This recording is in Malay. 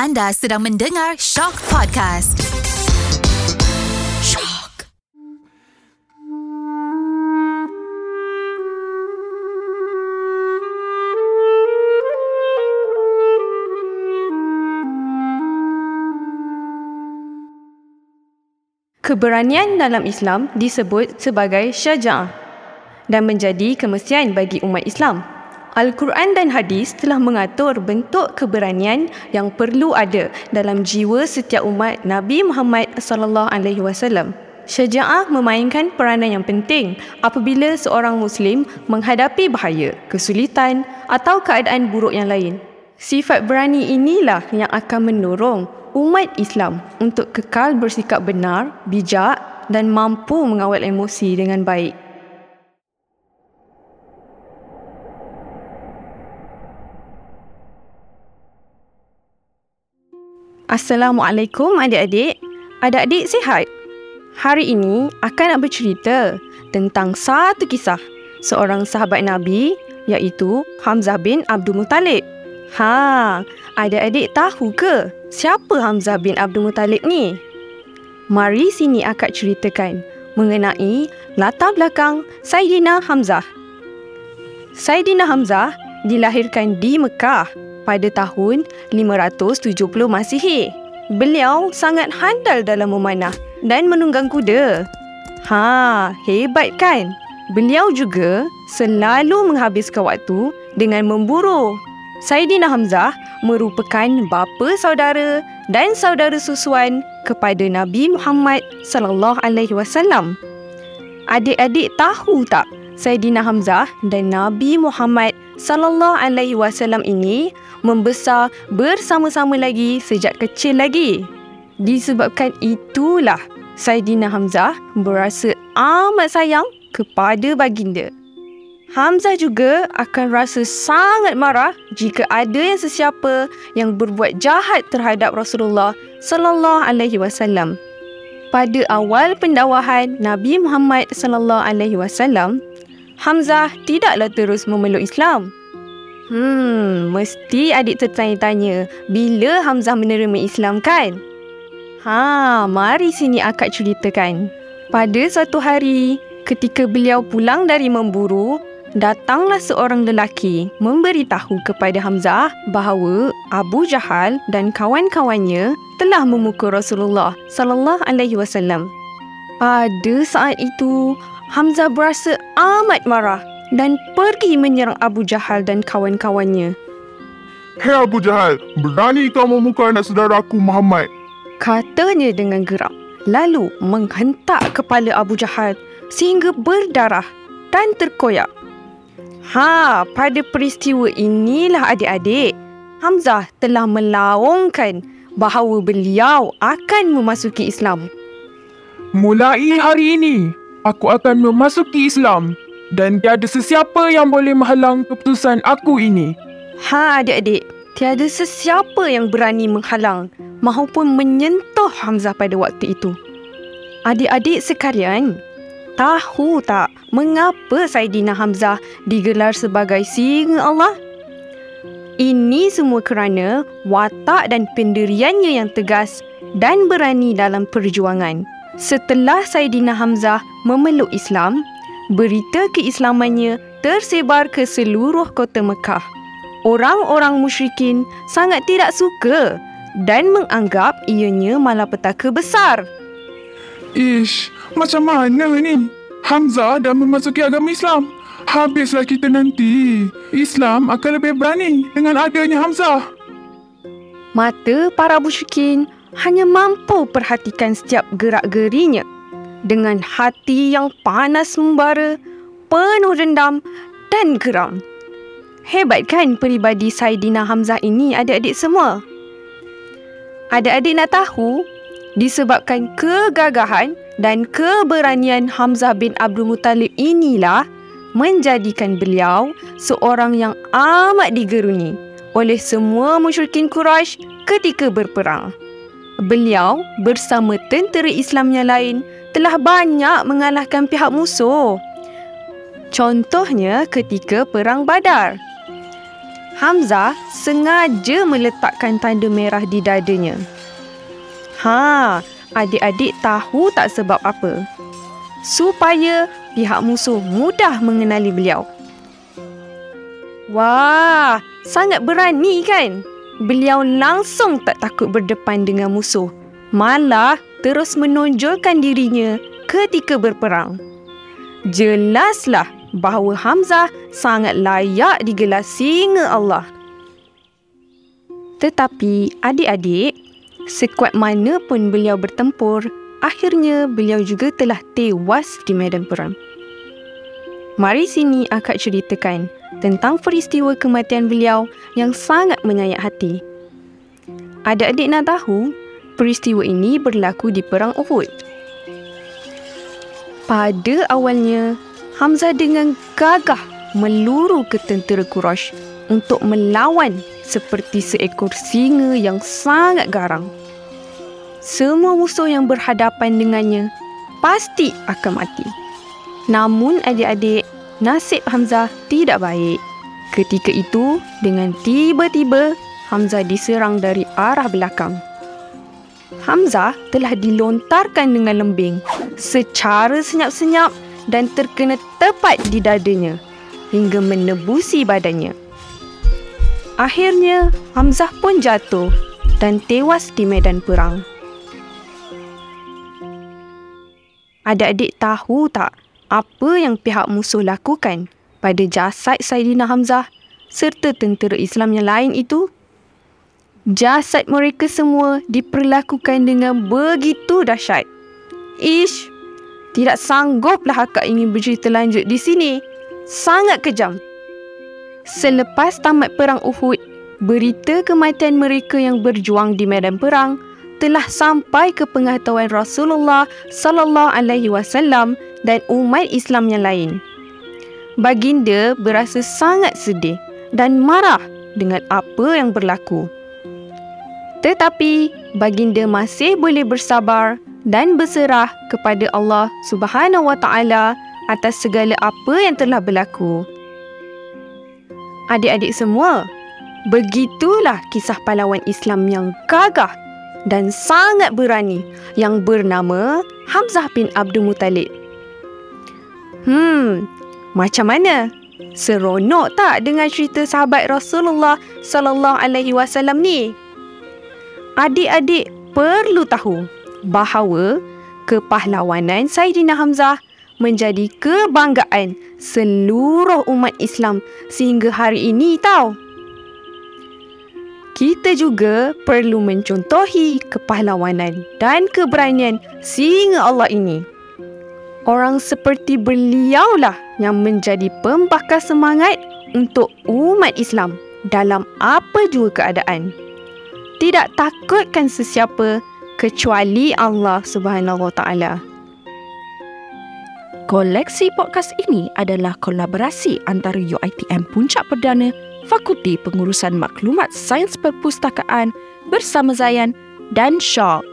Anda sedang mendengar Shock Podcast. Shock. Keberanian dalam Islam disebut sebagai syaja'ah dan menjadi kemestian bagi umat Islam. Al-Quran dan hadis telah mengatur bentuk keberanian yang perlu ada dalam jiwa setiap umat Nabi Muhammad sallallahu alaihi wasallam. Syaja'ah memainkan peranan yang penting apabila seorang muslim menghadapi bahaya, kesulitan atau keadaan buruk yang lain. Sifat berani inilah yang akan mendorong umat Islam untuk kekal bersikap benar, bijak dan mampu mengawal emosi dengan baik. Assalamualaikum adik-adik. Adik-adik sihat? Hari ini akan nak bercerita tentang satu kisah seorang sahabat Nabi iaitu Hamzah bin Abdul Muttalib. Ha, adik-adik tahu ke siapa Hamzah bin Abdul Muttalib ni? Mari sini akak ceritakan mengenai latar belakang Saidina Hamzah. Saidina Hamzah dilahirkan di Mekah pada tahun 570 Masihi. Beliau sangat handal dalam memanah dan menunggang kuda. Ha, hebat kan? Beliau juga selalu menghabiskan waktu dengan memburu. Saidina Hamzah merupakan bapa saudara dan saudara susuan kepada Nabi Muhammad sallallahu alaihi wasallam. Adik-adik tahu tak Saidina Hamzah dan Nabi Muhammad sallallahu alaihi wasallam ini membesar bersama-sama lagi sejak kecil lagi. Disebabkan itulah Saidina Hamzah berasa amat sayang kepada baginda. Hamzah juga akan rasa sangat marah jika ada yang sesiapa yang berbuat jahat terhadap Rasulullah sallallahu alaihi wasallam. Pada awal pendawahan Nabi Muhammad sallallahu alaihi wasallam, Hamzah tidaklah terus memeluk Islam. Hmm, mesti adik tertanya-tanya bila Hamzah menerima Islam kan? Ha, mari sini akak ceritakan. Pada suatu hari, ketika beliau pulang dari memburu, datanglah seorang lelaki memberitahu kepada Hamzah bahawa Abu Jahal dan kawan-kawannya telah memukul Rasulullah sallallahu alaihi wasallam. Pada saat itu, Hamzah berasa amat marah dan pergi menyerang Abu Jahal dan kawan-kawannya. Hei Abu Jahal, berani kau memukul anak saudaraku Muhammad? Katanya dengan geram. Lalu menghentak kepala Abu Jahal sehingga berdarah dan terkoyak. Ha, pada peristiwa inilah adik-adik, Hamzah telah melaungkan bahawa beliau akan memasuki Islam. Mulai hari ini, aku akan memasuki Islam dan tiada sesiapa yang boleh menghalang keputusan aku ini. Ha adik-adik, tiada sesiapa yang berani menghalang maupun menyentuh Hamzah pada waktu itu. Adik-adik sekalian, tahu tak mengapa Saidina Hamzah digelar sebagai singa Allah? Ini semua kerana watak dan pendiriannya yang tegas dan berani dalam perjuangan. Setelah Saidina Hamzah memeluk Islam, berita keislamannya tersebar ke seluruh kota Mekah. Orang-orang musyrikin sangat tidak suka dan menganggap ianya malapetaka besar. Ish, macam mana ni? Hamzah dah memasuki agama Islam. Habislah kita nanti. Islam akan lebih berani dengan adanya Hamzah. Mata para musyrikin hanya mampu perhatikan setiap gerak-gerinya. Dengan hati yang panas membara, penuh dendam dan geram. Hebat kan peribadi Saidina Hamzah ini adik-adik semua? Adik-adik nak tahu disebabkan kegagahan dan keberanian Hamzah bin Abdul Muttalib inilah menjadikan beliau seorang yang amat digeruni oleh semua musyrikin Quraisy ketika berperang. Beliau bersama tentera Islam yang lain telah banyak mengalahkan pihak musuh. Contohnya ketika perang Badar. Hamzah sengaja meletakkan tanda merah di dadanya. Ha, adik-adik tahu tak sebab apa? Supaya pihak musuh mudah mengenali beliau. Wah, sangat berani kan? Beliau langsung tak takut berdepan dengan musuh. Malah terus menonjolkan dirinya ketika berperang. Jelaslah bahawa Hamzah sangat layak digelar singa Allah. Tetapi adik-adik, sekuat mana pun beliau bertempur, akhirnya beliau juga telah tewas di medan perang. Mari sini akak ceritakan tentang peristiwa kematian beliau yang sangat menyayat hati. Adik-adik nak tahu, peristiwa ini berlaku di Perang Uhud. Pada awalnya, Hamzah dengan gagah meluru ke tentera Quraisy untuk melawan seperti seekor singa yang sangat garang. Semua musuh yang berhadapan dengannya pasti akan mati. Namun adik-adik, nasib Hamzah tidak baik. Ketika itu, dengan tiba-tiba Hamzah diserang dari arah belakang. Hamzah telah dilontarkan dengan lembing secara senyap-senyap dan terkena tepat di dadanya hingga menebusi badannya. Akhirnya, Hamzah pun jatuh dan tewas di medan perang. Adik-adik tahu tak apa yang pihak musuh lakukan pada jasad Saidina Hamzah serta tentera Islam yang lain itu? Jasad mereka semua diperlakukan dengan begitu dahsyat. Ish, tidak sangguplah akak ingin bercerita lanjut di sini. Sangat kejam. Selepas tamat perang Uhud, berita kematian mereka yang berjuang di medan perang telah sampai ke pengetahuan Rasulullah sallallahu alaihi wasallam dan umat Islam yang lain. Baginda berasa sangat sedih dan marah dengan apa yang berlaku. Tetapi baginda masih boleh bersabar dan berserah kepada Allah Subhanahu Wa Taala atas segala apa yang telah berlaku. Adik-adik semua, begitulah kisah pahlawan Islam yang gagah dan sangat berani yang bernama Hamzah bin Abdul Muttalib. Hmm, macam mana? Seronok tak dengan cerita sahabat Rasulullah sallallahu alaihi wasallam ni? Adik-adik perlu tahu bahawa kepahlawanan Saidina Hamzah menjadi kebanggaan seluruh umat Islam sehingga hari ini tahu. Kita juga perlu mencontohi kepahlawanan dan keberanian singa Allah ini. Orang seperti beliaulah yang menjadi pembakar semangat untuk umat Islam dalam apa jua keadaan. Tidak takutkan sesiapa kecuali Allah Subhanahu Taala. Koleksi podcast ini adalah kolaborasi antara UiTM Puncak Perdana, Fakulti Pengurusan Maklumat Sains Perpustakaan bersama Zayan dan Shaw